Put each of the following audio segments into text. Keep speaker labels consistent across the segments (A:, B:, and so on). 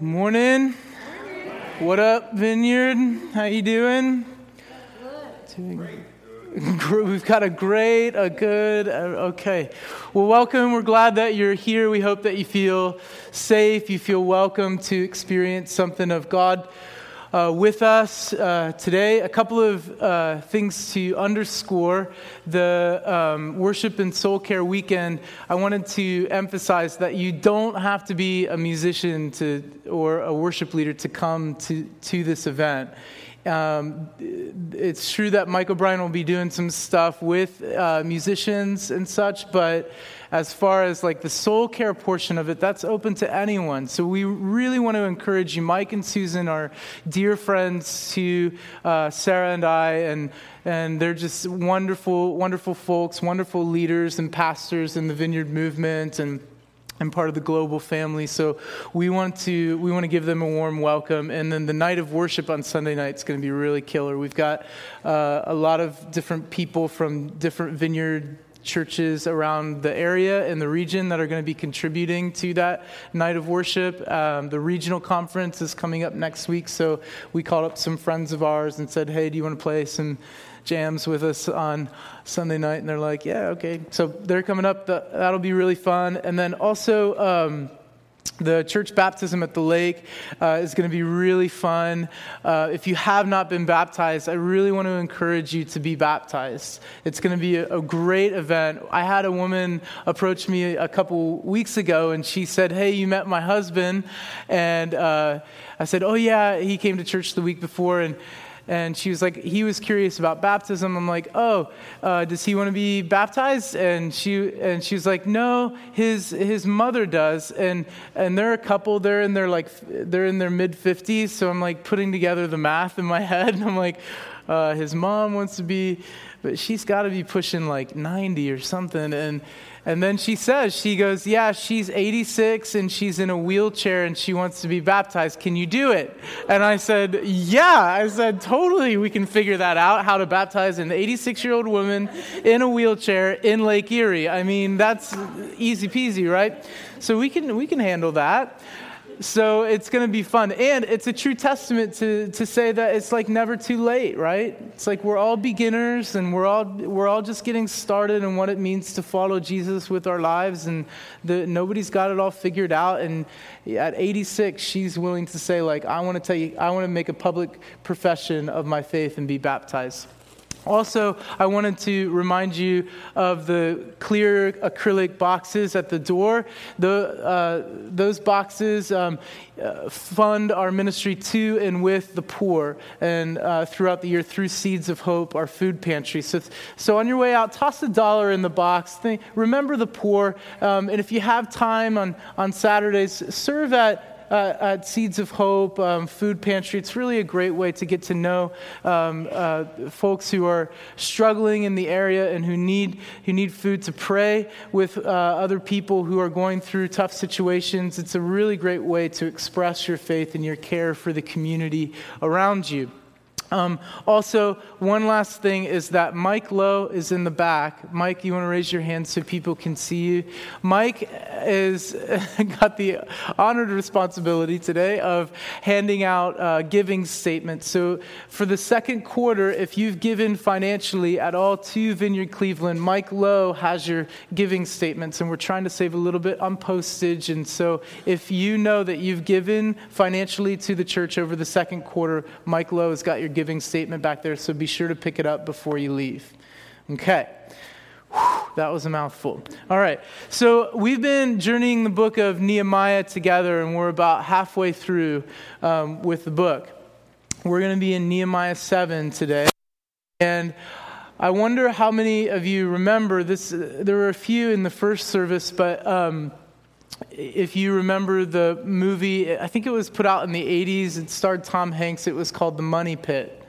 A: Morning. What up, Vineyard? How you doing? Doing We've got a great, a good, okay. Well, welcome. We're glad that you're here. We hope that you feel safe, you feel welcome to experience something of God uh, with us uh, today. A couple of uh, things to underscore the um, Worship and Soul Care weekend. I wanted to emphasize that you don't have to be a musician to, or a worship leader to come to, to this event. Um, it's true that Mike O'Brien will be doing some stuff with uh, musicians and such, but as far as like the soul care portion of it, that's open to anyone. So we really want to encourage you. Mike and Susan are dear friends to uh, Sarah and I, and and they're just wonderful, wonderful folks, wonderful leaders and pastors in the Vineyard movement, and and part of the global family. So we want to we want to give them a warm welcome. And then the night of worship on Sunday night is going to be really killer. We've got uh, a lot of different people from different vineyard churches around the area and the region that are going to be contributing to that night of worship. Um, the regional conference is coming up next week, so we called up some friends of ours and said, "Hey, do you want to play some?" Jams with us on Sunday night, and they're like, "Yeah, okay." So they're coming up. That'll be really fun. And then also. Um, the church baptism at the lake uh, is going to be really fun. Uh, if you have not been baptized, I really want to encourage you to be baptized. It's going to be a, a, great event. I had a woman approach me a couple weeks ago, and she said, Hey, you met my husband. And uh, I said, Oh, yeah, he came to church the week before. And and she was like, he was curious about baptism. I'm like, oh, uh, does he want to be baptized? And she and she was like, no, his his mother does. And and they're a couple. They're in their like they're in their mid 50s. So I'm like putting together the math in my head. And I'm like, uh, his mom wants to be, but she's got to be pushing like 90 or something. And and then she says, she goes, Yeah, she's 86 and she's in a wheelchair and she wants to be baptized. Can you do it? And I said, Yeah. I said, Totally, we can figure that out how to baptize an 86 year old woman in a wheelchair in Lake Erie. I mean, that's easy peasy, right? So we can, we can handle that. So it's going to be fun. And it's a true testament to, to say that it's like never too late, right? It's like we're all beginners and we're all, we're all just getting started in what it means to follow Jesus with our lives. And the, nobody's got it all figured out. And at 86, she's willing to say, like, I want to tell you, I want to make a public profession of my faith and be baptized. Also, I wanted to remind you of the clear acrylic boxes at the door. The, uh, those boxes um, uh, fund our ministry to and with the poor and uh, throughout the year through Seeds of Hope, our food pantry. So, so on your way out, toss a dollar in the box. Think, remember the poor. Um, and if you have time on, on Saturdays, serve at uh, at Seeds of Hope um, Food Pantry. It's really a great way to get to know um, uh, folks who are struggling in the area and who need, who need food to pray with uh, other people who are going through tough situations. It's a really great way to express your faith and your care for the community around you. Um, also, one last thing is that Mike Lowe is in the back. Mike, you want to raise your hand so people can see you? Mike is got the honored responsibility today of handing out uh, giving statements. So, for the second quarter, if you've given financially at all to Vineyard Cleveland, Mike Lowe has your giving statements, and we're trying to save a little bit on postage. And so, if you know that you've given financially to the church over the second quarter, Mike Lowe has got your giving statement back there, so be sure to pick it up before you leave. Okay. That was a mouthful. All right. So we've been journeying the book of Nehemiah together, and we're about halfway through um, with the book. We're going to be in Nehemiah 7 today. And I wonder how many of you remember this. There were a few in the first service, but. Um, if you remember the movie, I think it was put out in the 80s. It starred Tom Hanks. It was called The Money Pit.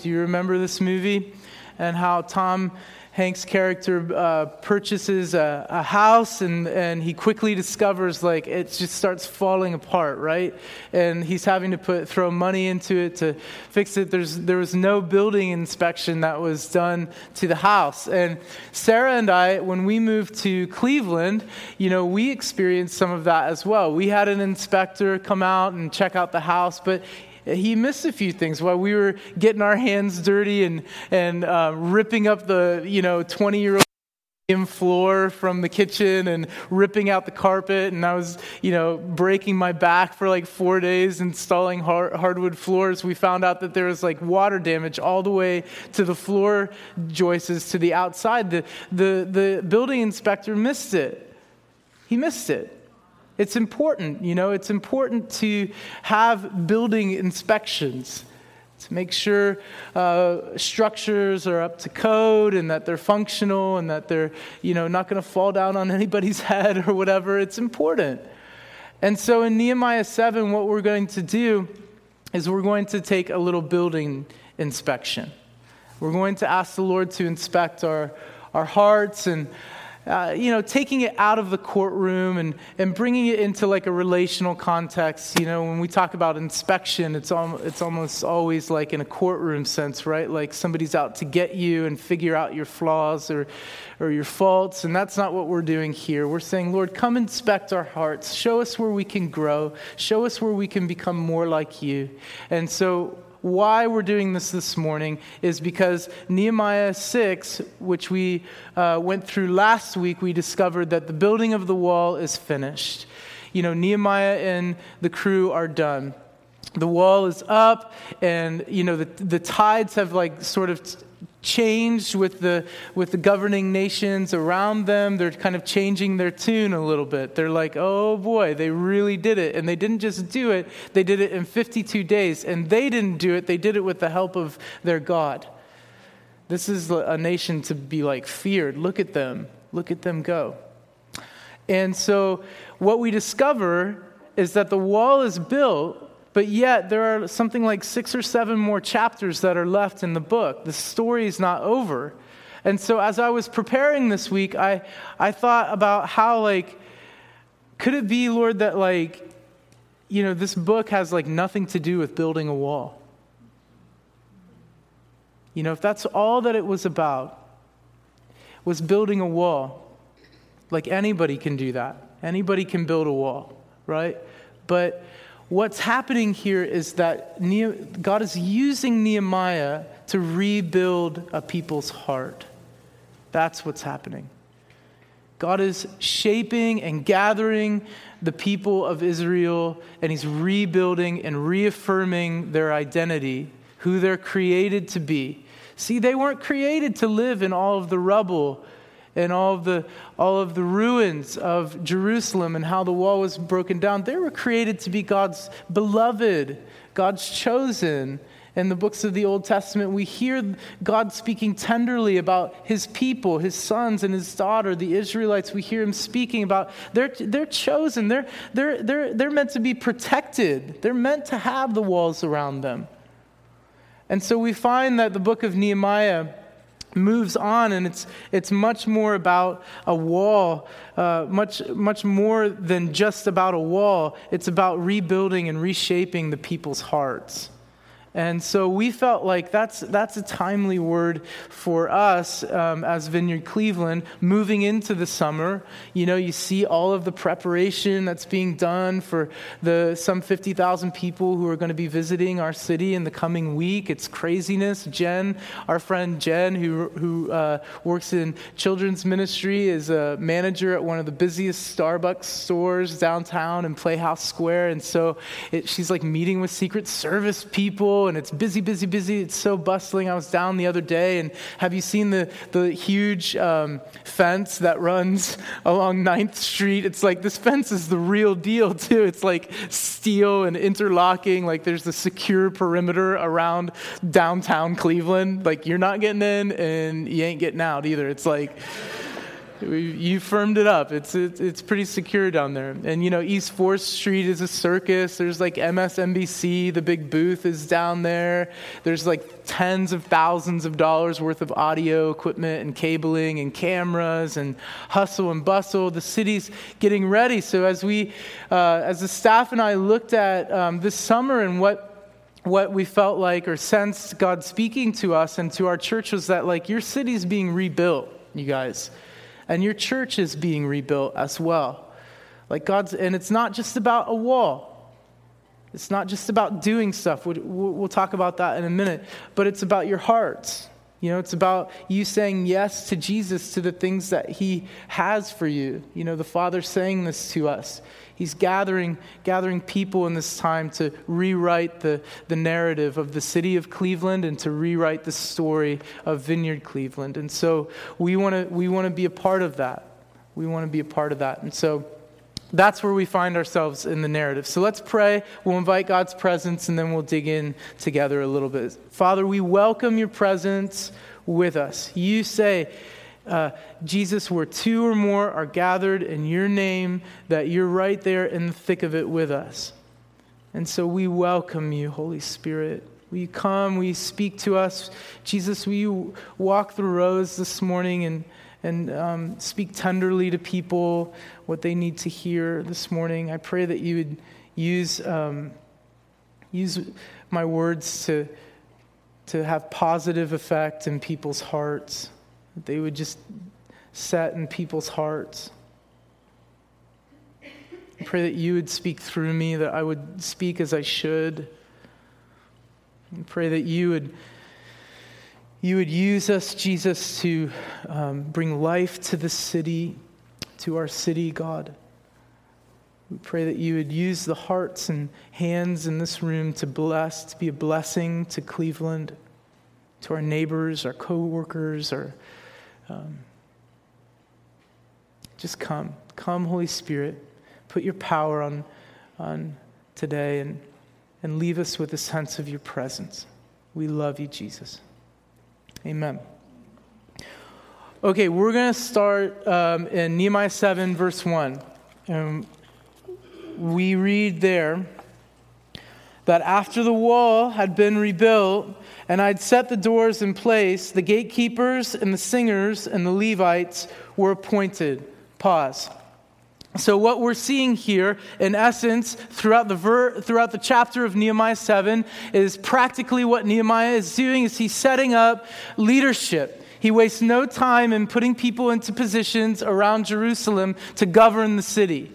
A: Do you remember this movie? And how Tom Hanks' character uh, purchases a, a, house and, and he quickly discovers like it just starts falling apart, right? And he's having to put throw money into it to fix it. There's there was no building inspection that was done to the house. And Sarah and I, when we moved to Cleveland, you know, we experienced some of that as well. We had an inspector come out and check out the house, but he missed a few things while we were getting our hands dirty and, and uh, ripping up the, you know, 20 year old floor from the kitchen and ripping out the carpet. And i was you know breaking my back for like four days installing hard, hardwood floors. We found out that there was like water damage all the way to the floor joists to the outside. The, the, the building inspector missed it. He missed it it's important, you know, it's important to have building inspections to make sure uh, structures are up to code and that they're functional and that they're, you know, not going to fall down on anybody's head or whatever. It's important. And so in Nehemiah 7, what we're going to do is we're going to take a little building inspection. We're going to ask the Lord to inspect our, our hearts and uh, you know, taking it out of the courtroom and, and bringing it into like a relational context. You know, when we talk about inspection, it's, al- it's almost always like in a courtroom sense, right? Like somebody's out to get you and figure out your flaws or, or your faults. And that's not what we're doing here. We're saying, Lord, come inspect our hearts. Show us where we can grow. Show us where we can become more like you. And so why we're doing this this morning is because Nehemiah 6, which we uh, went through last week, we discovered that the building of the wall is finished. You know, Nehemiah and the crew are done. The wall is up, and, you know, the, the tides have, like, sort of changed with the with the governing nations around them. They're kind of changing their tune a little bit. They're like oh boy they really did it. And they didn't just do it they did it in 52 days. And they didn't do it they did it with the help of their god. This is a nation to be like feared. Look at them. Look at them go. And so what we discover is that the wall is built but yet, there are something like six or seven more chapters that are left in the book. The story is not over. And so, as I was preparing this week, I, I thought about how, like, could it be, Lord, that, like, you know, this book has, like, nothing to do with building a wall? You know, if that's all that it was about, was building a wall, like anybody can do that. Anybody can build a wall, right? But what's happening here is that God is using Nehemiah to rebuild a people's heart. That's what's happening. God is shaping and gathering the people of Israel, and He's rebuilding and reaffirming their identity, who they're created to be. See, they weren't created to live in all of the rubble and all of the all of the ruins of Jerusalem and how the wall was broken down. They were created to be God's beloved, God's chosen. In the books of the Old Testament, we hear God speaking tenderly about his people, his sons and his daughter, the Israelites. We hear him speaking about they're, they're chosen, they're, they're, they're, they're meant to be protected, they're meant to have the walls around them. And so we find that the book of Nehemiah moves on and it's, it's much more about a wall uh, much, much more than just about a wall. It's about rebuilding and reshaping the people's hearts and so we felt like that's, that's a timely word for us um, as Vineyard Cleveland moving into the summer. You know, you see all of the preparation that's being done for the some 50,000 people who are going to be visiting our city in the coming week. It's craziness. Jen, our friend Jen, who, who uh, works in children's ministry, is a manager at one of the busiest Starbucks stores downtown in Playhouse Square. And so it, she's like meeting with Secret Service people and it's busy, busy, busy. It's so bustling. I was down the other day, and have you seen the, the huge um, fence that runs along 9th Street? It's like this fence is the real deal, too. It's like steel and interlocking. Like there's a secure perimeter around downtown Cleveland. Like you're not getting in, and you ain't getting out either. It's like, You firmed it up. It's, it's, it's pretty secure down there. And, you know, East 4th Street is a circus. There's like MSNBC, the big booth is down there. There's like tens of thousands of dollars worth of audio equipment and cabling and cameras and hustle and bustle. The city's getting ready. So, as we, uh, as the staff and I looked at um, this summer and what what we felt like or sensed God speaking to us and to our church was that, like, your city's being rebuilt, you guys and your church is being rebuilt as well. Like God's, and it's not just about a wall. It's not just about doing stuff. We'll, we'll talk about that in a minute. But it's about your hearts. You know, it's about you saying yes to Jesus, to the things that He has for you. You know, the Father saying this to us. He's gathering, gathering people in this time to rewrite the, the narrative of the city of Cleveland and to rewrite the story of Vineyard Cleveland. And so we want to we want to be a part of that. We want to be a part of that. And so that's where we find ourselves in the narrative. So let's pray. We'll invite God's presence and then we'll dig in together a little bit. Father, we welcome your presence with us. You say, uh, Jesus, where two or more are gathered in your name, that you're right there in the thick of it with us. And so we welcome you, Holy Spirit. Will you come? Will you speak to us? Jesus, will you walk the rows this morning and, and um, speak tenderly to people what they need to hear this morning? I pray that you would use, um, use my words to, to have positive effect in people's hearts that they would just set in people's hearts. I pray that you would speak through me, that I would speak as I should. I pray that you would, you would use us, Jesus, to um, bring life to the city, to our city, God. We pray that you would use the hearts and hands in this room to bless, to be a blessing to Cleveland, to our neighbors, our coworkers, our um, just come. Come, Holy Spirit. Put your power on, on today and, and leave us with a sense of your presence. We love you, Jesus. Amen. Okay, we're going to start um, in Nehemiah 7, verse 1. Um, we read there that after the wall had been rebuilt, and I'd set the doors in place, the gatekeepers and the singers and the Levites were appointed. Pause. So, what we're seeing here, in essence, throughout the, ver- throughout the chapter of Nehemiah 7, is practically what Nehemiah is doing is he's setting up leadership. He wastes no time in putting people into positions around Jerusalem to govern the city.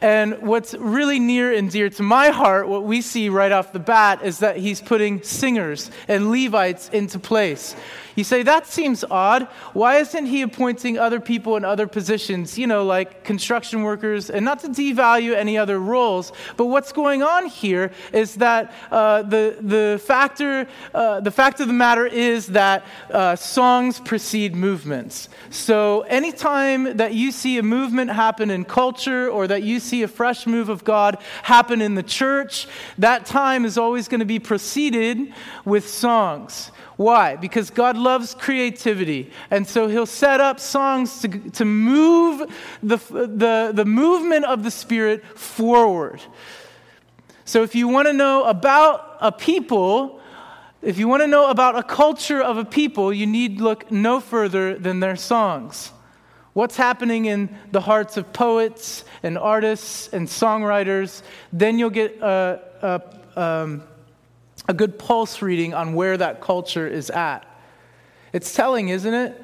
A: And what's really near and dear to my heart, what we see right off the bat, is that he's putting singers and Levites into place. You say, that seems odd. Why isn't he appointing other people in other positions, you know, like construction workers, and not to devalue any other roles, but what's going on here is that uh, the, the, factor, uh, the fact of the matter is that uh, songs precede movements. So anytime that you see a movement happen in culture or that you see a fresh move of God happen in the church, that time is always going to be preceded with songs. Why? Because God loves creativity. And so he'll set up songs to, to move the, the, the movement of the Spirit forward. So if you want to know about a people, if you want to know about a culture of a people, you need look no further than their songs. What's happening in the hearts of poets and artists and songwriters, then you'll get a, a um, a good pulse reading on where that culture is at. It's telling, isn't it?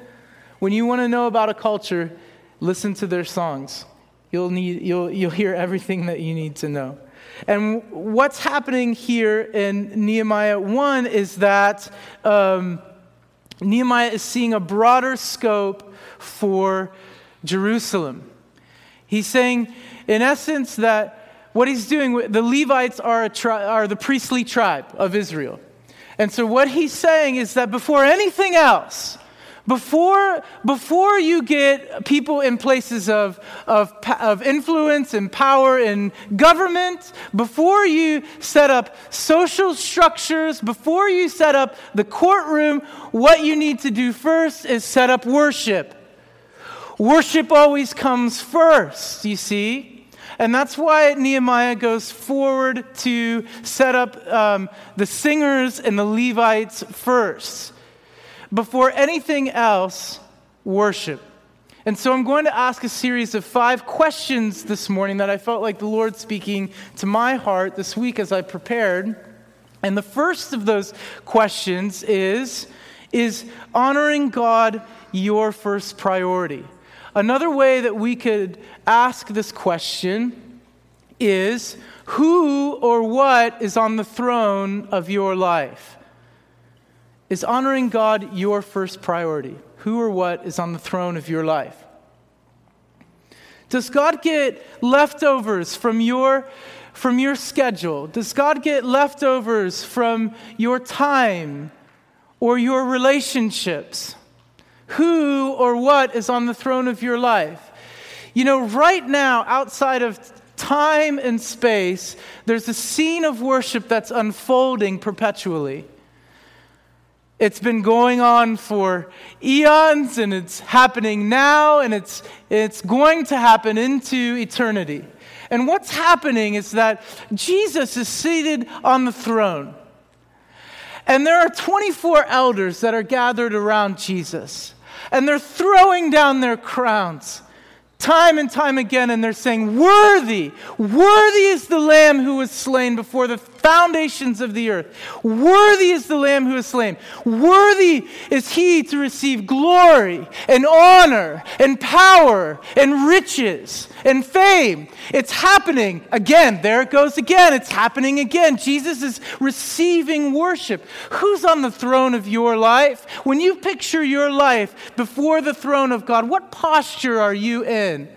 A: When you want to know about a culture, listen to their songs. You'll, need, you'll, you'll hear everything that you need to know. And what's happening here in Nehemiah 1 is that um, Nehemiah is seeing a broader scope for Jerusalem. He's saying, in essence, that what he's doing, the Levites are, tri- are the priestly tribe of Israel. And so what he's saying is that before anything else, before, before you get people in places of, of, of influence and power in government, before you set up social structures, before you set up the courtroom, what you need to do first is set up worship. Worship always comes first, you see? And that's why Nehemiah goes forward to set up um, the singers and the Levites first. Before anything else, worship. And so I'm going to ask a series of five questions this morning that I felt like the Lord speaking to my heart this week as I prepared. And the first of those questions is Is honoring God your first priority? Another way that we could ask this question is Who or what is on the throne of your life? Is honoring God your first priority? Who or what is on the throne of your life? Does God get leftovers from your, from your schedule? Does God get leftovers from your time or your relationships? Who or what is on the throne of your life? You know, right now, outside of time and space, there's a scene of worship that's unfolding perpetually. It's been going on for eons and it's happening now and it's, it's going to happen into eternity. And what's happening is that Jesus is seated on the throne. And there are 24 elders that are gathered around Jesus. And they're throwing down their crowns time and time again, and they're saying, Worthy, worthy is the Lamb who was slain before the foundations of the earth. Worthy is the Lamb who is slain. Worthy is he to receive glory and honor and power and riches and fame. It's happening again. There it goes again. It's happening again. Jesus is receiving worship. Who's on the throne of your life? When you picture your life before the throne of God, what posture are you in?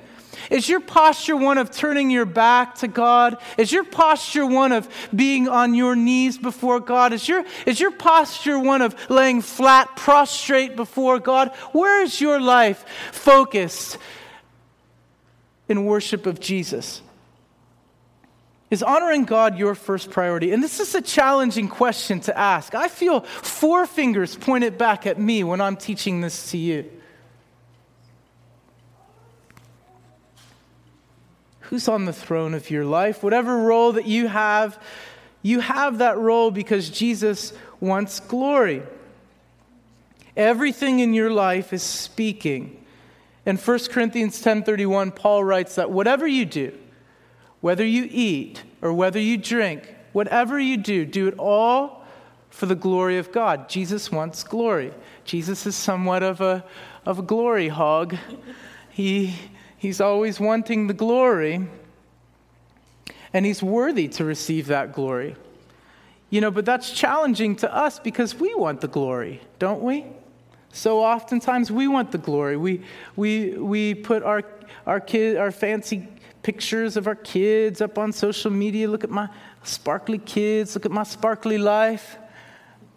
A: Is your posture one of turning your back to God? Is your posture one of being on your knees before God? Is your, is your posture one of laying flat, prostrate before God? Where is your life focused in worship of Jesus? Is honoring God your first priority? And this is a challenging question to ask. I feel four fingers pointed back at me when I'm teaching this to you. Who's on the throne of your life? Whatever role that you have, you have that role because Jesus wants glory. Everything in your life is speaking. In 1 Corinthians 10:31, Paul writes that whatever you do, whether you eat or whether you drink, whatever you do, do it all for the glory of God. Jesus wants glory. Jesus is somewhat of a, of a glory hog. He, He's always wanting the glory, and he's worthy to receive that glory. You know, but that's challenging to us because we want the glory, don't we? So oftentimes we want the glory. We, we, we put our, our, kid, our fancy pictures of our kids up on social media. Look at my sparkly kids. Look at my sparkly life.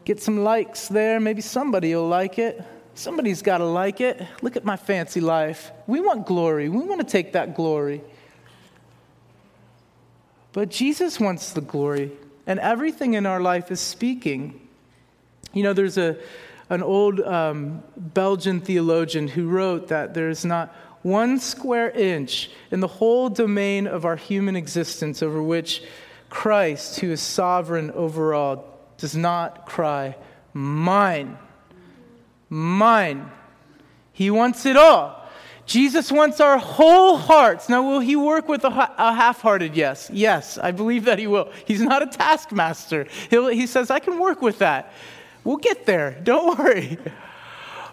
A: Get some likes there. Maybe somebody will like it. Somebody's got to like it. Look at my fancy life. We want glory. We want to take that glory. But Jesus wants the glory, and everything in our life is speaking. You know, there's a, an old um, Belgian theologian who wrote that there's not one square inch in the whole domain of our human existence over which Christ, who is sovereign over all, does not cry, Mine mine. He wants it all. Jesus wants our whole hearts. Now, will he work with a, half hearted yes? Yes, I believe that he will. He's not a taskmaster. He'll, he says, I can work with that. We'll get there. Don't worry.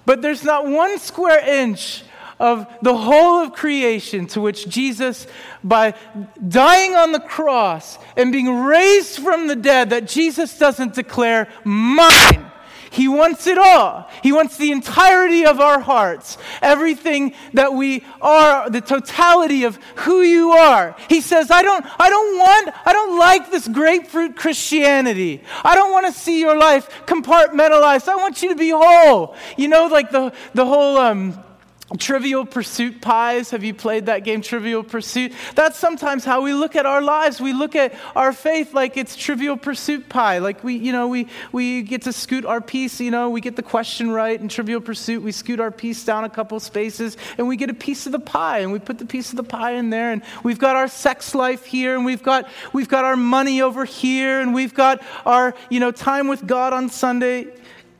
A: But there's not one square inch of the whole of creation to which Jesus, by dying on the cross and being raised from the dead, that Jesus doesn't declare, mine. He wants it all. He wants the entirety of our hearts, everything that we are, the totality of who you are. He says, I don't, I don't want, I don't like this grapefruit Christianity. I don't want to see your life compartmentalized. I want you to be whole. You know, like the, the whole, um, Trivial Pursuit pies. Have you played that game, Trivial Pursuit? That's sometimes how we look at our lives. We look at our faith like it's Trivial Pursuit pie. Like we, you know, we, we get to scoot our piece, you know, we get the question right in Trivial Pursuit. We scoot our piece down a couple spaces and we get a piece of the pie and we put the piece of the pie in there. And we've got our sex life here and we've got, we've got our money over here and we've got our, you know, time with God on Sunday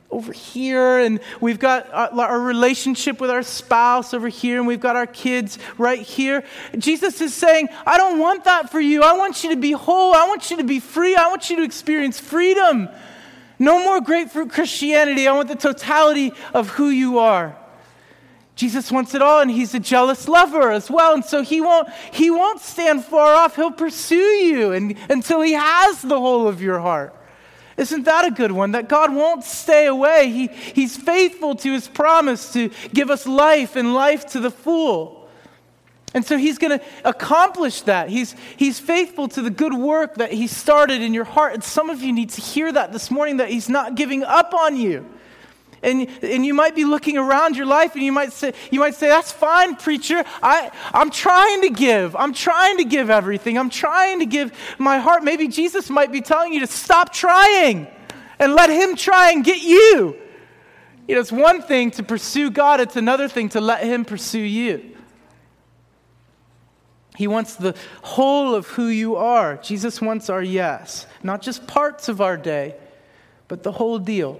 A: over here, and we've got uh, our, our, relationship with our spouse over here, and we've got our kids right here. Jesus is saying, I don't want that for you. I want you to be whole. I want you to be free. I want you to experience freedom. No more grapefruit Christianity. I want the totality of who you are. Jesus wants it all, and he's a jealous lover as well. And so he won't, he won't stand far off. He'll pursue you and, until he has the whole of your heart. Isn't that a good one? That God won't stay away. He, he's faithful to his promise to give us life and life to the full. And so he's going to accomplish that. He's, he's faithful to the good work that he started in your heart. And some of you need to hear that this morning that he's not giving up on you. And, and you might be looking around your life and you might say, you might say That's fine, preacher. I, I'm trying to give. I'm trying to give everything. I'm trying to give my heart. Maybe Jesus might be telling you to stop trying and let Him try and get you. You know, it's one thing to pursue God, it's another thing to let Him pursue you. He wants the whole of who you are. Jesus wants our yes, not just parts of our day, but the whole deal.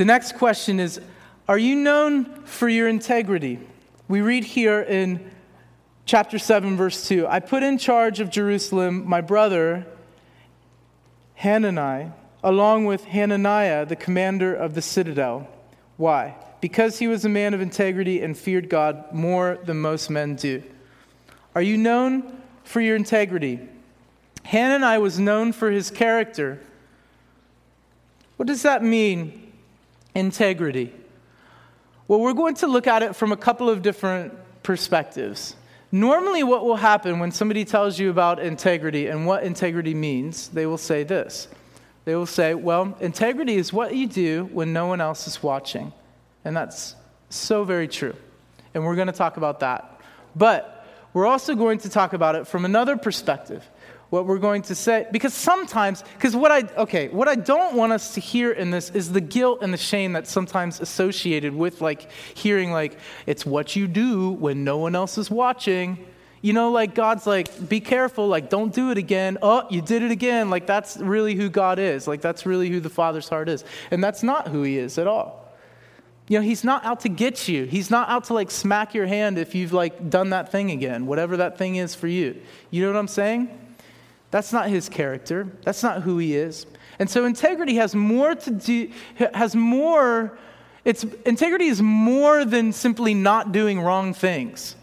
A: The next question is Are you known for your integrity? We read here in chapter 7, verse 2 I put in charge of Jerusalem my brother Hanani, along with Hananiah, the commander of the citadel. Why? Because he was a man of integrity and feared God more than most men do. Are you known for your integrity? Hanani was known for his character. What does that mean? Integrity? Well, we're going to look at it from a couple of different perspectives. Normally, what will happen when somebody tells you about integrity and what integrity means, they will say this. They will say, Well, integrity is what you do when no one else is watching. And that's so very true. And we're going to talk about that. But we're also going to talk about it from another perspective what we're going to say. Because sometimes because what i okay what i don't want us to hear in this is the guilt and the shame that's sometimes associated with like hearing like it's what you do when no one else is watching. You know like god's like be careful like don't do it again. Oh you did it again. Like that's really who god is. Like that's really who the father's heart is. And that's not who he is at all. You know he's not out to get you. He's not out to like smack your hand if you've like done that thing again whatever that thing is for you. You know what i'm saying that's not his character. That's not who he is. And so integrity has more to do, has more, it's, integrity is more than simply not doing wrong things.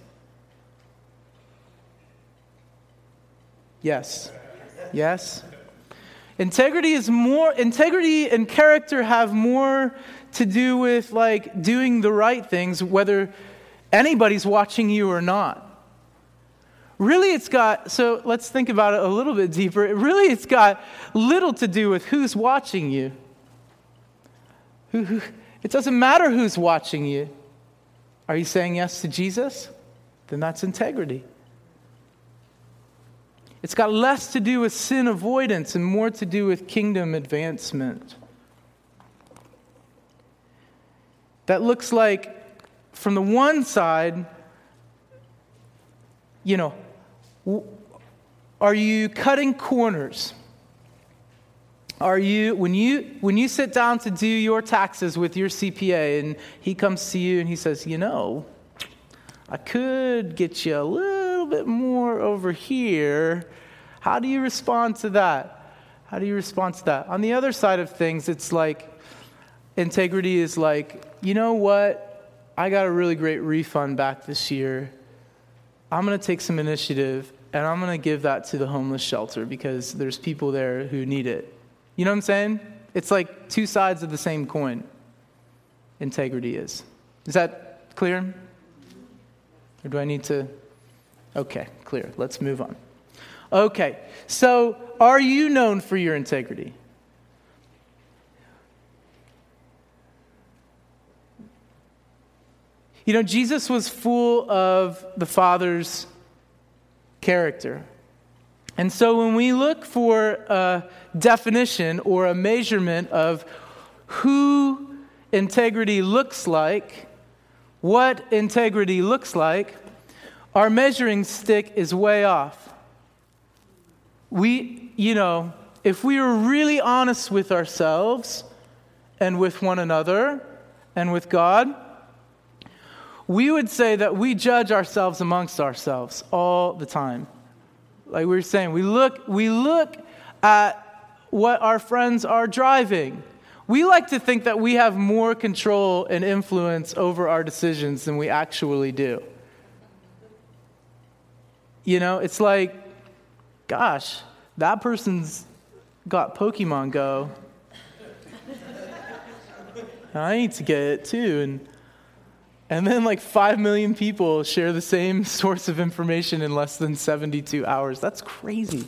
A: Yes. Yes. Integrity is more, integrity and character have more to do with like doing the right things, whether anybody's watching you or not. Really, it's got, so let's think about it a little bit deeper. Really, it's got little to do with who's watching you. Who, it doesn't matter who's watching you. Are you saying yes to Jesus? Then that's integrity. It's got less to do with sin avoidance and more to do with kingdom advancement. That looks like, from the one side, you know, are you cutting corners? Are you when you when you sit down to do your taxes with your CPA and he comes to you and he says, "You know, I could get you a little bit more over here." How do you respond to that? How do you respond to that? On the other side of things, it's like integrity is like, "You know what? I got a really great refund back this year. I'm going to take some initiative and I'm going to give that to the homeless shelter because there's people there who need it. You know what I'm saying? It's like two sides of the same coin. Integrity is. Is that clear? Or do I need to? Okay, clear. Let's move on. Okay, so are you known for your integrity? You know, Jesus was full of the Father's character. And so when we look for a definition or a measurement of who integrity looks like, what integrity looks like, our measuring stick is way off. We, you know, if we were really honest with ourselves and with one another and with God, we would say that we judge ourselves amongst ourselves all the time. Like we were saying, we look, we look at what our friends are driving. We like to think that we have more control and influence over our decisions than we actually do. You know, it's like, gosh, that person's got Pokemon Go. I need to get it too. And, and then, like, 5 million people share the same source of information in less than 72 hours. That's crazy,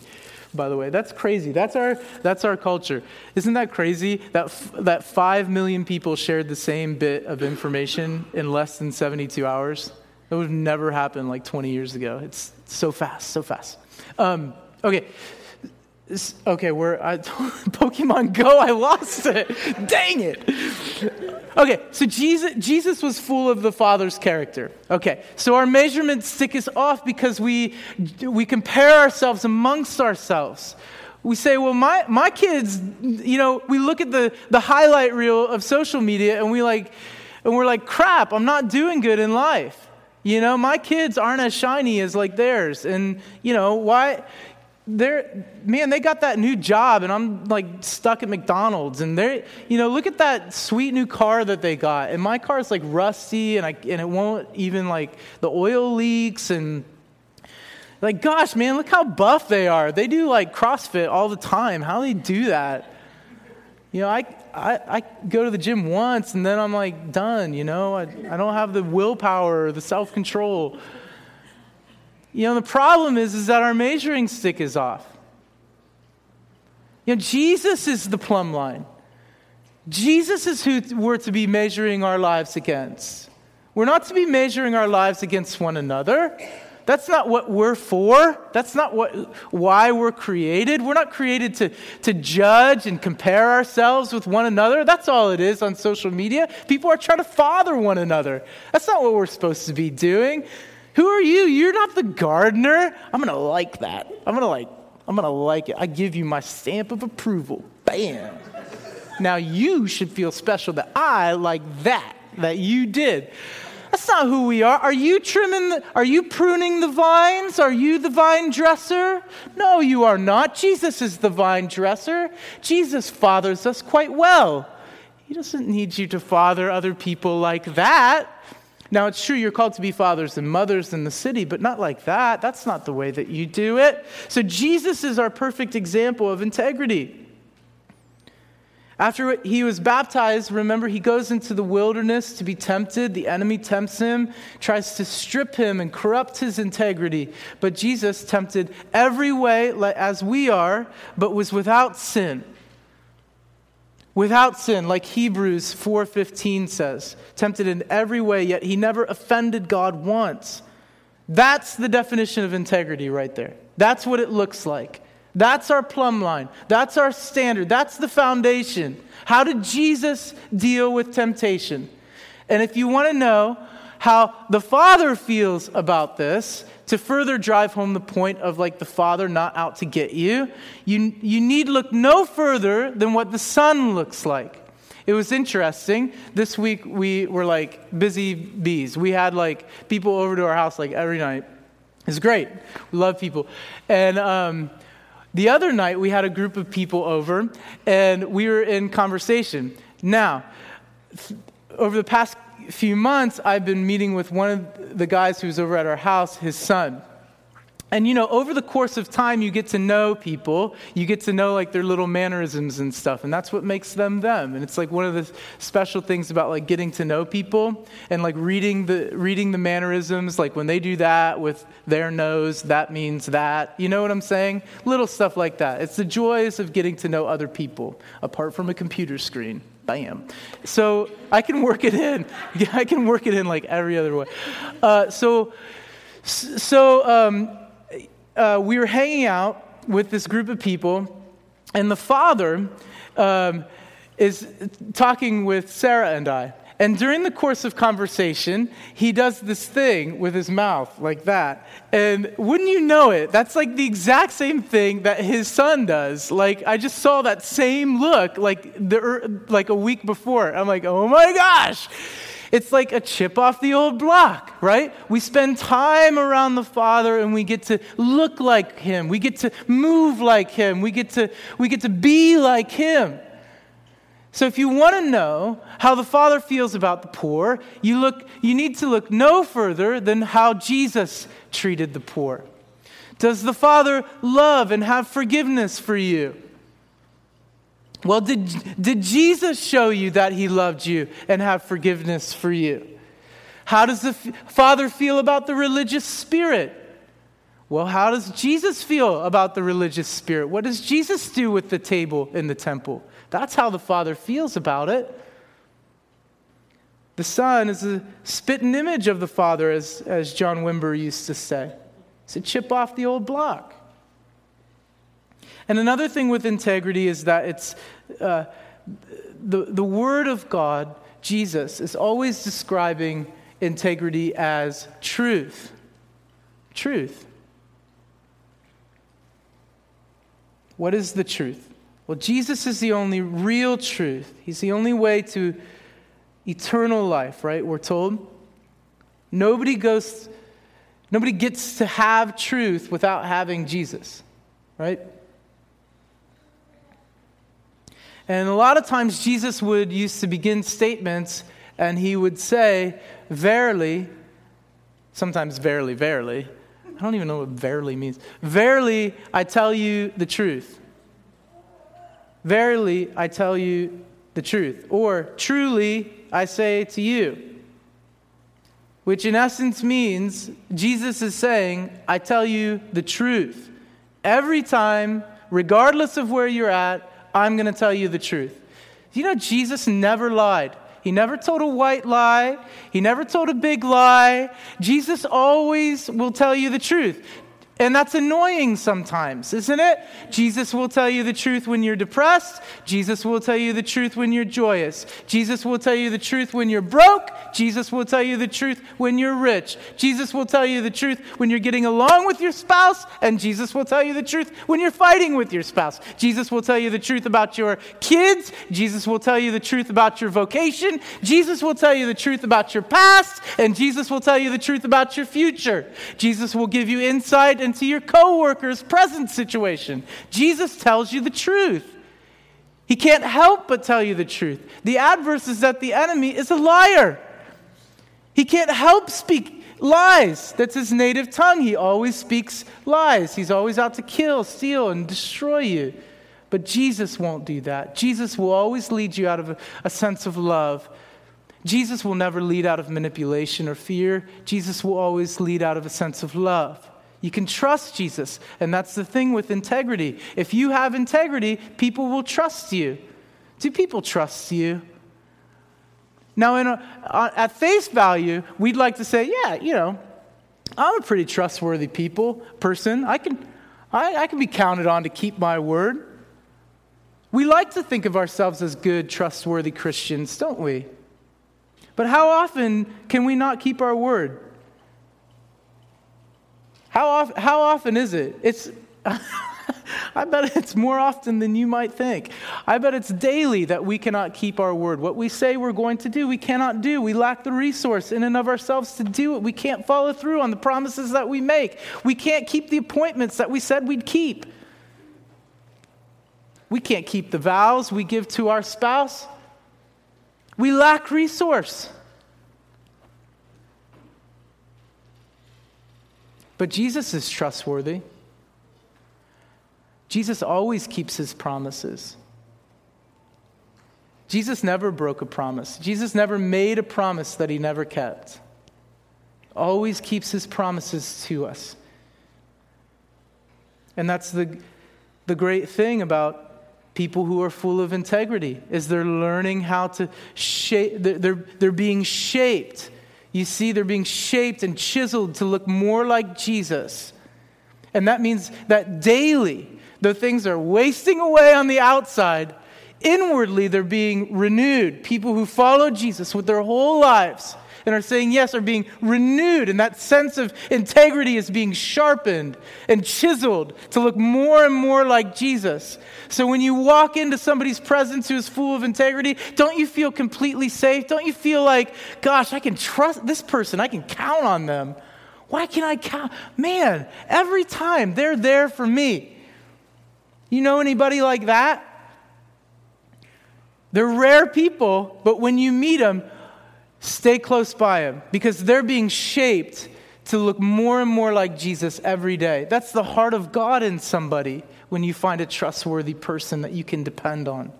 A: by the way. That's crazy. That's our, that's our culture. Isn't that crazy that, f- that 5 million people shared the same bit of information in less than 72 hours? That would have never happened like 20 years ago. It's so fast, so fast. Um, okay, Okay, we're I, Pokemon Go. I lost it. Dang it. Okay, so Jesus, Jesus was full of the Father's character. Okay, so our measurements stick us off because we we compare ourselves amongst ourselves. We say, well, my, my kids, you know, we look at the, the highlight reel of social media and we like, and we're like, crap, I'm not doing good in life. You know, my kids aren't as shiny as like theirs. And, you know, why? They're man they got that new job and i'm like stuck at mcdonald's and they're you know look at that sweet new car that they got and my car is like rusty and i and it won't even like the oil leaks and like gosh man look how buff they are. They do like crossfit all the time. How do they do that? You know i I, I go to the gym once and then i'm like done you know? I, I don't have the willpower or the self-control you know, the problem is, is that our measuring stick is off. You know, Jesus is the plumb line. Jesus is who we're to be measuring our lives against. We're not to be measuring our lives against one another. That's not what we're for. That's not what, why we're created. We're not created to, to judge and compare ourselves with one another. That's all it is on social media. People are trying to father one another. That's not what we're supposed to be doing. Who are you? You're not the gardener. I'm going to like that. I'm going to like I'm going to like it. I give you my stamp of approval. Bam. now you should feel special that I like that that you did. That's not who we are. Are you trimming the, are you pruning the vines? Are you the vine dresser? No, you are not. Jesus is the vine dresser. Jesus fathers us quite well. He doesn't need you to father other people like that. Now, it's true you're called to be fathers and mothers in the city, but not like that. That's not the way that you do it. So, Jesus is our perfect example of integrity. After he was baptized, remember, he goes into the wilderness to be tempted. The enemy tempts him, tries to strip him and corrupt his integrity. But Jesus tempted every way as we are, but was without sin without sin like hebrews 4.15 says tempted in every way yet he never offended god once. That's the definition of integrity right there. That's what it looks like. That's our plumb line. That's our standard. That's the foundation. How did jesus deal with temptation? And if you want to know how the father feels about this to further drive home the point of like the father not out to get you, you, you need look no further than what the son looks like. It was interesting. This week we were like busy bees. We had like people over to our house like every night. It's great. We love people. And um, the other night we had a group of people over and we were in conversation. Now, over the past few months, I've been meeting with one of the guys who's over at our house, his son. And you know, over the course of time, you get to know people. You get to know like their little mannerisms and stuff, and that's what makes them them. And it's like one of the special things about like getting to know people and like reading the reading the mannerisms. Like when they do that with their nose, that means that. You know what I'm saying? Little stuff like that. It's the joys of getting to know other people apart from a computer screen Bam. So I can work it in. I can work it in like every other way. Uh, so, so um, uh, we were hanging out with this group of people, and the father um, is talking with Sarah and I. And during the course of conversation, he does this thing with his mouth like that. And wouldn't you know it, that's like the exact same thing that his son does. Like, I just saw that same look like, the, er, like a week before. I'm like, oh my gosh. It's like a chip off the old block, right? We spend time around the Father and we get to look like Him. We get to move like Him. We get to, we get to be like Him. So if you want to know how the Father feels about the poor, you, look, you need to look no further than how Jesus treated the poor. Does the Father love and have forgiveness for you? Well, did, did Jesus show you that he loved you and have forgiveness for you? How does the Father feel about the religious spirit? Well, how does Jesus feel about the religious spirit? What does Jesus do with the table in the temple? That's how the Father feels about it. The Son is a spitting image of the Father, as, as John Wimber used to say. It's a chip off the old block. And another thing with integrity is that it's uh, the, the Word of God, Jesus, is always describing integrity as truth. Truth. What is the truth? Well, Jesus is the only real truth. He's the only way to eternal life, right? We're told. Nobody goes, nobody gets to have truth without having Jesus, right? And a lot of times Jesus would used to begin statements and he would say, Verily, sometimes verily, verily. I don't even know what verily means. Verily, I tell you the truth. Verily, I tell you the truth. Or, truly, I say to you. Which in essence means Jesus is saying, I tell you the truth. Every time, regardless of where you're at, I'm going to tell you the truth. You know, Jesus never lied. He never told a white lie. He never told a big lie. Jesus always will tell you the truth. And that's annoying sometimes, isn't it? Jesus will tell you the truth when you're depressed. Jesus will tell you the truth when you're joyous. Jesus will tell you the truth when you're broke. Jesus will tell you the truth when you're rich. Jesus will tell you the truth when you're getting along with your spouse. And Jesus will tell you the truth when you're fighting with your spouse. Jesus will tell you the truth about your kids. Jesus will tell you the truth about your vocation. Jesus will tell you the truth about your past. And Jesus will tell you the truth about your future. Jesus will give you insight into your coworker's present situation. Jesus tells you the truth. He can't help but tell you the truth. The adverse is that the enemy is a liar. He can't help speak lies. That's his native tongue. He always speaks lies. He's always out to kill, steal, and destroy you. But Jesus won't do that. Jesus will always lead you out of a, a sense of love. Jesus will never lead out of manipulation or fear. Jesus will always lead out of a sense of love. You can trust Jesus. And that's the thing with integrity. If you have integrity, people will trust you. Do people trust you? Now, a, uh, at face value, we'd like to say, yeah, you know, I'm a pretty trustworthy people person. I can, I, I can be counted on to keep my word. We like to think of ourselves as good, trustworthy Christians, don't we? But how often can we not keep our word? How, often, how often is it? It's, I bet it's more often than you might think. I bet it's daily that we cannot keep our word. What we say we're going to do, we cannot do. We lack the resource in and of ourselves to do it. We can't follow through on the promises that we make. We can't keep the appointments that we said we'd keep. We can't keep the vows we give to our spouse. We lack resource. But Jesus is trustworthy. Jesus always keeps his promises. Jesus never broke a promise. Jesus never made a promise that he never kept. Always keeps his promises to us. And that's the, the great thing about people who are full of integrity is they're learning how to shape they're, they're being shaped you see they're being shaped and chiseled to look more like jesus. And that means that daily the things are wasting away on the outside. Inwardly they're being renewed. People who follow jesus with their whole lives and are saying yes are being renewed, and that sense of integrity is being sharpened and chiseled to look more and more like Jesus. So when you walk into somebody's presence who is full of integrity, don't you feel completely safe? Don't you feel like, gosh, I can trust this person, I can count on them? Why can I count? Man, every time they're there for me. You know anybody like that? They're rare people, but when you meet them, Stay close by him because they're being shaped to look more and more like Jesus every day. That's the heart of God in somebody when you find a trustworthy person that you can depend on.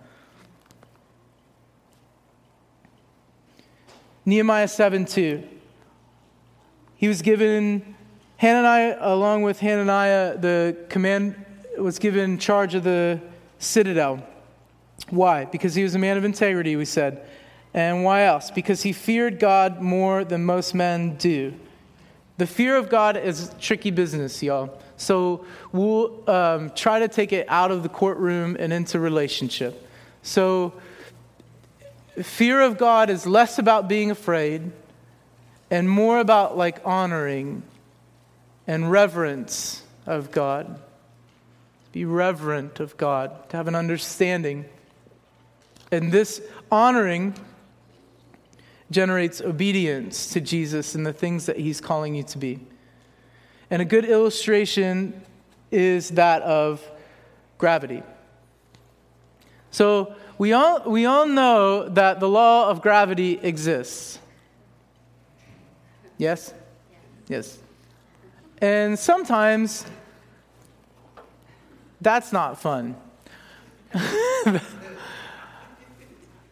A: Nehemiah 7 2. He was given, Hanani, along with Hananiah, the command was given charge of the citadel. Why? Because he was a man of integrity, we said. And why else? Because he feared God more than most men do. The fear of God is tricky business, y'all. So we'll um, try to take it out of the courtroom and into relationship. So, fear of God is less about being afraid and more about like honoring and reverence of God. Be reverent of God, to have an understanding. And this honoring generates obedience to Jesus and the things that he's calling you to be. And a good illustration is that of gravity. So we all, we all know that the law of gravity exists. Yes? Yes. And sometimes that's not fun.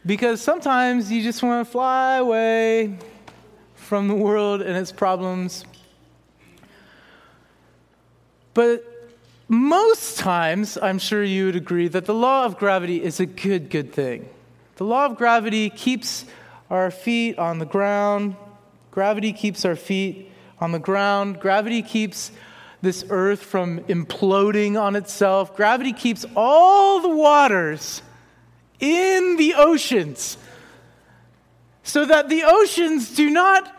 A: Because sometimes you just want to fly away from the world and its problems. But most times, I'm sure you would agree that the law of gravity is a good, good thing. The law of gravity keeps our feet on the ground. Gravity keeps our feet on the ground. Gravity keeps this earth from imploding on itself. Gravity keeps all the waters in the oceans so that the oceans do not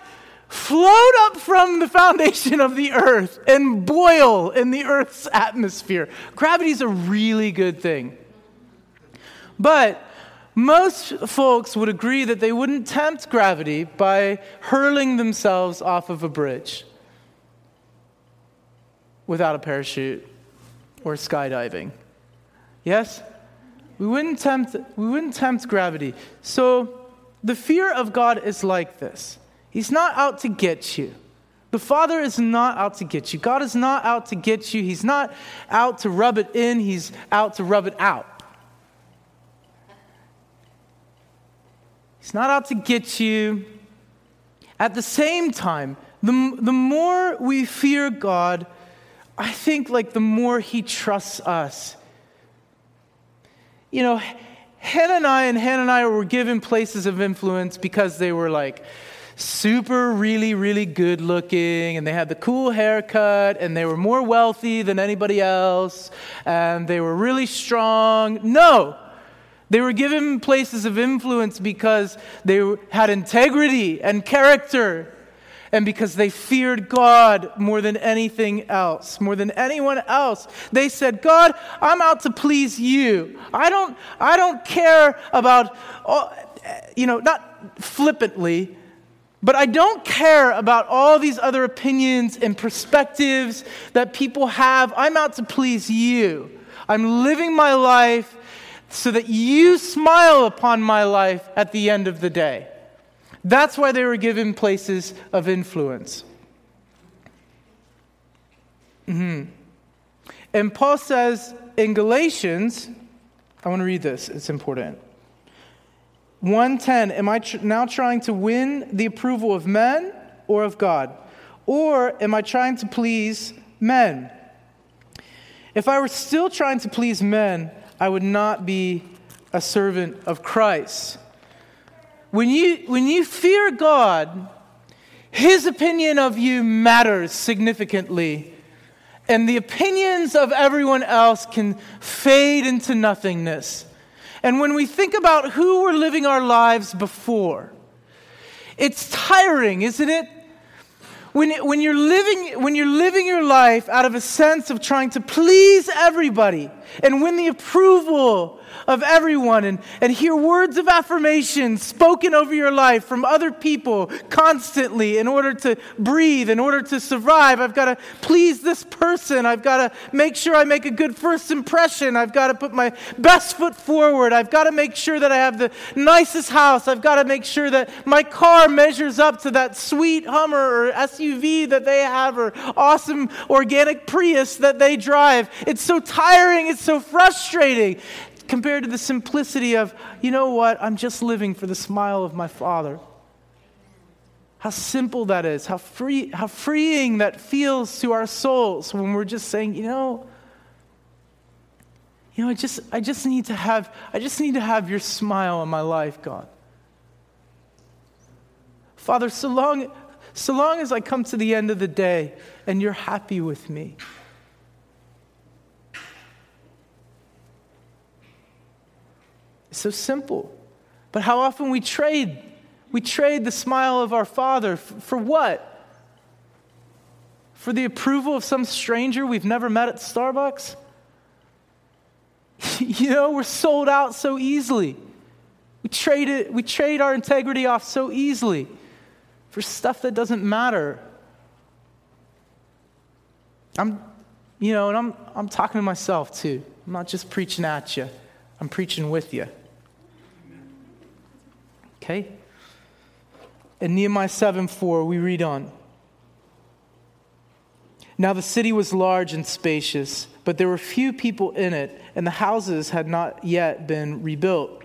A: float up from the foundation of the earth and boil in the earth's atmosphere. Gravity is a really good thing. But most folks would agree that they wouldn't tempt gravity by hurling themselves off of a bridge without a parachute or skydiving. Yes? We wouldn't tempt, we wouldn't tempt gravity. So the fear of God is like this He's not out to get you. The Father is not out to get you. God is not out to get you. He's not out to rub it in, He's out to rub it out. He's not out to get you. At the same time, the, the more we fear God, I think like the more He trusts us you know, Hanani and Hananiah were given places of influence because they were like super, really, really good looking, and they had the cool haircut, and they were more wealthy than anybody else, and they were really strong. No, they were given places of influence because they had integrity and character and because they feared God more than anything else, more than anyone else. They said, God, I'm out to please you. I don't, I don't care about, you know, not flippantly, but I don't care about all these other opinions and perspectives that people have. I'm out to please you. I'm living my life so that you smile upon my life at the end of the day. That's why they were given places of influence. Mm-hmm. And Paul says in Galatians, I want to read this, it's important. 110 Am I tr- now trying to win the approval of men or of God? Or am I trying to please men? If I were still trying to please men, I would not be a servant of Christ. When you, when you fear God, His opinion of you matters significantly, and the opinions of everyone else can fade into nothingness. And when we think about who we're living our lives before, it's tiring, isn't it? When, when, you're living, when you're living your life out of a sense of trying to please everybody and win the approval of everyone and, and hear words of affirmation spoken over your life from other people constantly in order to breathe, in order to survive. I've got to please this person. I've got to make sure I make a good first impression. I've got to put my best foot forward. I've got to make sure that I have the nicest house. I've got to make sure that my car measures up to that sweet Hummer or SUV that they have or awesome organic Prius that they drive. It's so tiring. It's so frustrating compared to the simplicity of, you know what, I'm just living for the smile of my Father. How simple that is, how, free, how freeing that feels to our souls when we're just saying, you know, you know, I just, I just need to have, I just need to have your smile in my life, God. Father, so long, so long as I come to the end of the day and you're happy with me, so simple. But how often we trade, we trade the smile of our Father for, for what? For the approval of some stranger we've never met at Starbucks? you know, we're sold out so easily. We trade, it, we trade our integrity off so easily for stuff that doesn't matter. I'm, you know, and I'm, I'm talking to myself too. I'm not just preaching at you, I'm preaching with you. Okay? In Nehemiah 7 4, we read on. Now the city was large and spacious, but there were few people in it, and the houses had not yet been rebuilt.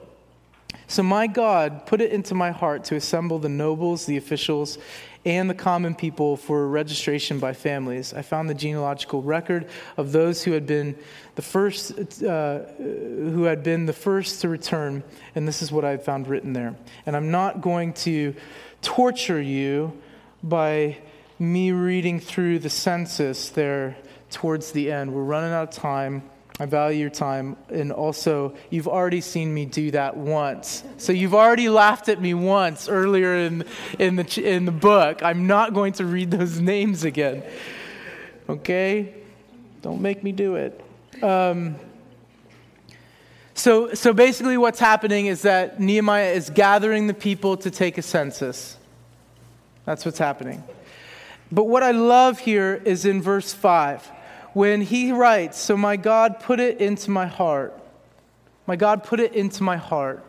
A: So my God put it into my heart to assemble the nobles, the officials, and the common people for registration by families. I found the genealogical record of those who had been the first, uh, who had been the first to return, and this is what I found written there. And I'm not going to torture you by me reading through the census there towards the end. We're running out of time. I value your time. And also, you've already seen me do that once. So you've already laughed at me once earlier in, in, the, in the book. I'm not going to read those names again. Okay? Don't make me do it. Um, so, so basically, what's happening is that Nehemiah is gathering the people to take a census. That's what's happening. But what I love here is in verse 5 when he writes, So my God put it into my heart. My God put it into my heart.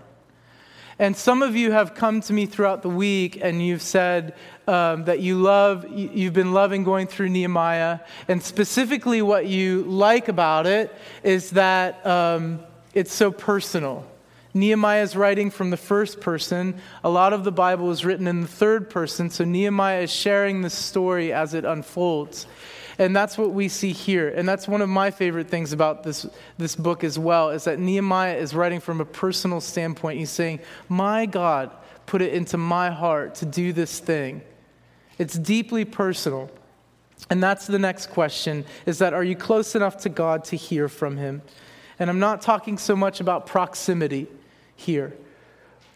A: And some of you have come to me throughout the week and you've said um, that you love, you've been loving going through Nehemiah. And specifically, what you like about it is that um, it's so personal. Nehemiah is writing from the first person. A lot of the Bible is written in the third person, so Nehemiah is sharing the story as it unfolds. And that's what we see here. And that's one of my favorite things about this, this book as well, is that Nehemiah is writing from a personal standpoint. He's saying, My God put it into my heart to do this thing. It's deeply personal. And that's the next question is that are you close enough to God to hear from him? And I'm not talking so much about proximity here.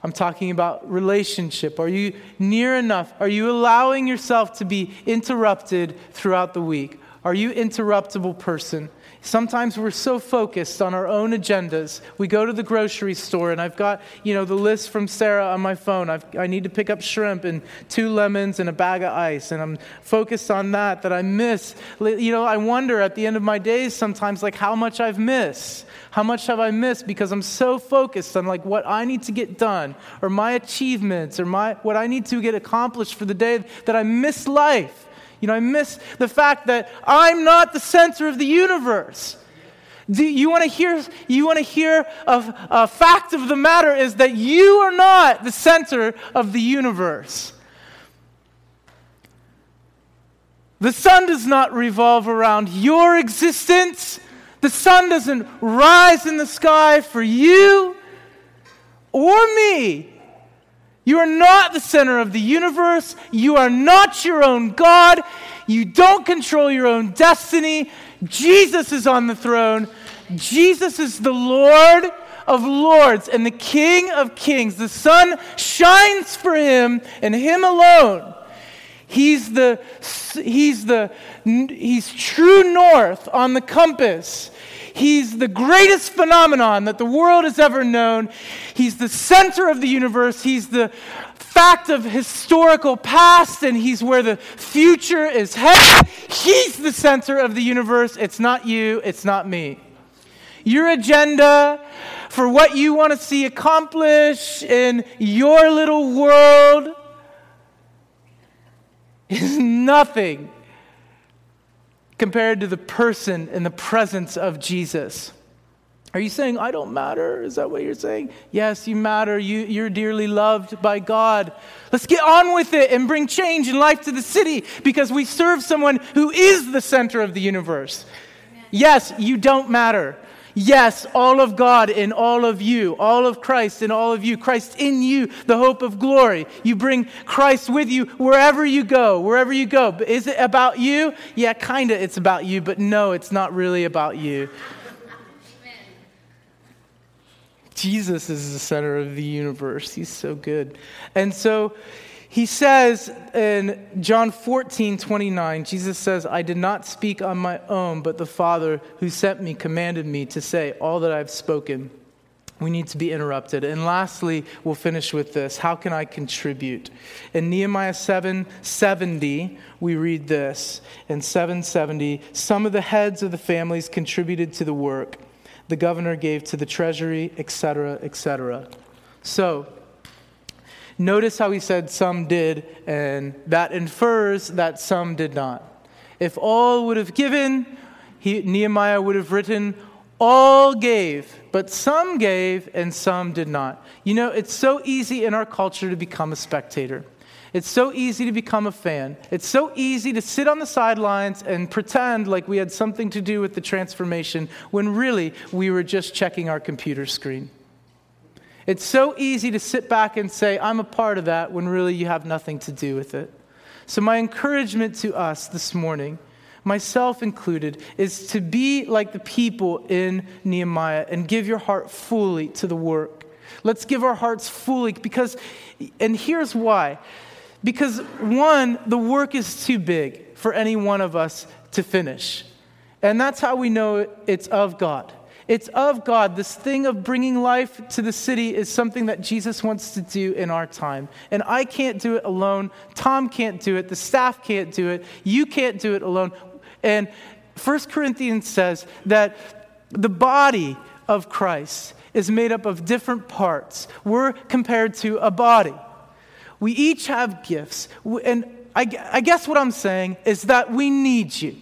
A: I'm talking about relationship. Are you near enough? Are you allowing yourself to be interrupted throughout the week? Are you interruptible person? Sometimes we're so focused on our own agendas. We go to the grocery store, and I've got, you know, the list from Sarah on my phone. I've, I need to pick up shrimp and two lemons and a bag of ice, and I'm focused on that, that I miss. You know, I wonder at the end of my days sometimes, like, how much I've missed. How much have I missed because I'm so focused on like what I need to get done or my achievements or my what I need to get accomplished for the day that I miss life. You know, I miss the fact that I'm not the center of the universe. Do you want to hear? You want to hear of a fact of the matter is that you are not the center of the universe. The sun does not revolve around your existence. The sun doesn't rise in the sky for you or me. You are not the center of the universe. You are not your own God. You don't control your own destiny. Jesus is on the throne. Jesus is the Lord of lords and the King of kings. The sun shines for him and him alone. He's the, he's the, he's true north on the compass. He's the greatest phenomenon that the world has ever known. He's the center of the universe. He's the fact of historical past, and he's where the future is headed. He's the center of the universe. It's not you, it's not me. Your agenda for what you want to see accomplished in your little world is nothing compared to the person in the presence of Jesus. Are you saying, I don't matter? Is that what you're saying? Yes, you matter. You, you're dearly loved by God. Let's get on with it and bring change and life to the city because we serve someone who is the center of the universe. Yes, you don't matter. Yes, all of God in all of you, all of Christ in all of you, Christ in you, the hope of glory. You bring Christ with you wherever you go, wherever you go. But is it about you? Yeah, kind of it's about you, but no, it's not really about you. Jesus is the center of the universe. He's so good. And so he says in John 14, 29, Jesus says, I did not speak on my own, but the Father who sent me commanded me to say all that I've spoken. We need to be interrupted. And lastly, we'll finish with this. How can I contribute? In Nehemiah 7 70, we read this. In 770, some of the heads of the families contributed to the work. The governor gave to the treasury, etc., etc. So, Notice how he said some did, and that infers that some did not. If all would have given, he, Nehemiah would have written, all gave, but some gave and some did not. You know, it's so easy in our culture to become a spectator. It's so easy to become a fan. It's so easy to sit on the sidelines and pretend like we had something to do with the transformation when really we were just checking our computer screen. It's so easy to sit back and say, I'm a part of that, when really you have nothing to do with it. So, my encouragement to us this morning, myself included, is to be like the people in Nehemiah and give your heart fully to the work. Let's give our hearts fully because, and here's why. Because, one, the work is too big for any one of us to finish. And that's how we know it's of God. It's of God. This thing of bringing life to the city is something that Jesus wants to do in our time. And I can't do it alone. Tom can't do it. The staff can't do it. You can't do it alone. And 1 Corinthians says that the body of Christ is made up of different parts. We're compared to a body. We each have gifts. And I, guess what I'm saying is that we need you.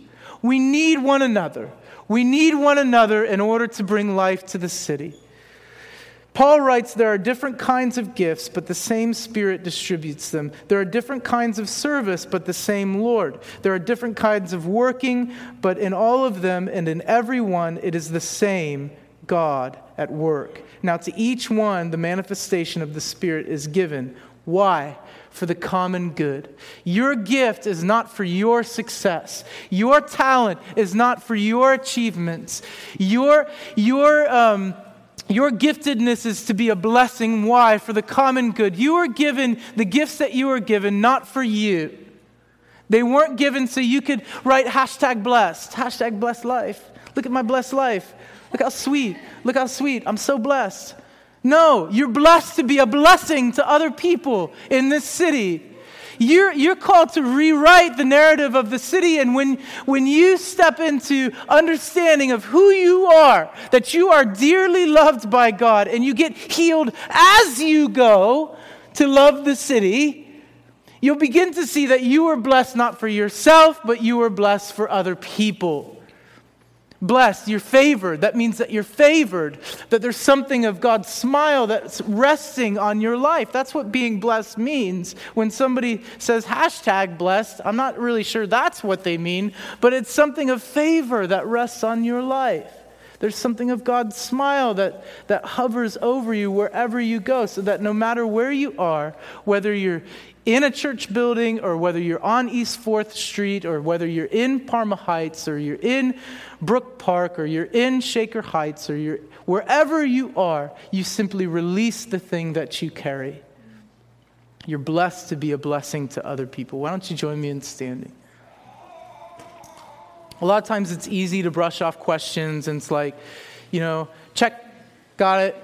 A: We need one another. We need one another in order to bring life to the city. Paul writes there are different kinds of gifts, but the same Spirit distributes them. There are different kinds of service, but the same Lord. There are different kinds of working, but in all of them and in every one, it is the same God at work. Now, to each one, the manifestation of the Spirit is given. Why? For the common good. Your gift is not for your success. Your talent is not for your achievements. Your, your, um, your giftedness is to be a blessing. Why? For the common good. You are given the gifts that you are given not for you. They weren't given so you could write hashtag blessed, hashtag blessed life. Look at my blessed life. Look how sweet. Look how sweet. I'm so blessed. No, you're blessed to be a blessing to other people in this city. You're, you're called to rewrite the narrative of the city. And when, when you step into understanding of who you are, that you are dearly loved by God, and you get healed as you go to love the city, you'll begin to see that you are blessed not for yourself, but you are blessed for other people. Blessed, you're favored. That means that you're favored, that there's something of God's smile that's resting on your life. That's what being blessed means. When somebody says hashtag blessed, I'm not really sure that's what they mean, but it's something of favor that rests on your life. There's something of God's smile that, that hovers over you wherever you go, so that no matter where you are, whether you're in a church building or whether you're on East 4th Street or whether you're in Parma Heights or you're in Brook Park or you're in Shaker Heights or you're wherever you are, you simply release the thing that you carry. You're blessed to be a blessing to other people. Why don't you join me in standing? A lot of times it's easy to brush off questions and it's like, you know, check, got it.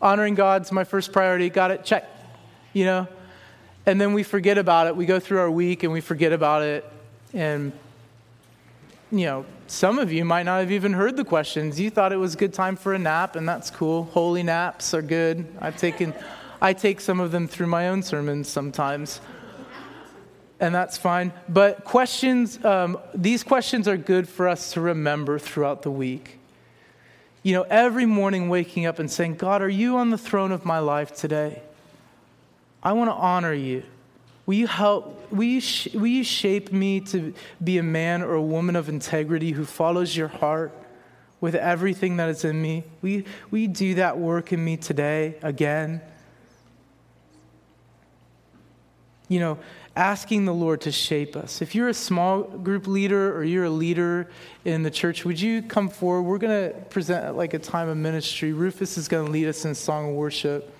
A: Honoring God's my first priority, got it, check. You know, and then we forget about it. We go through our week and we forget about it. And, you know, some of you might not have even heard the questions. You thought it was a good time for a nap, and that's cool. Holy naps are good. I've taken, I take some of them through my own sermons sometimes. And that's fine. But questions, um, these questions are good for us to remember throughout the week. You know, every morning waking up and saying, God, are you on the throne of my life today? I want to honor you. Will you help? Will you, sh- will you shape me to be a man or a woman of integrity who follows your heart with everything that is in me? Will you, will you do that work in me today again? You know, asking the Lord to shape us. If you're a small group leader or you're a leader in the church, would you come forward? We're going to present like a time of ministry. Rufus is going to lead us in song of worship.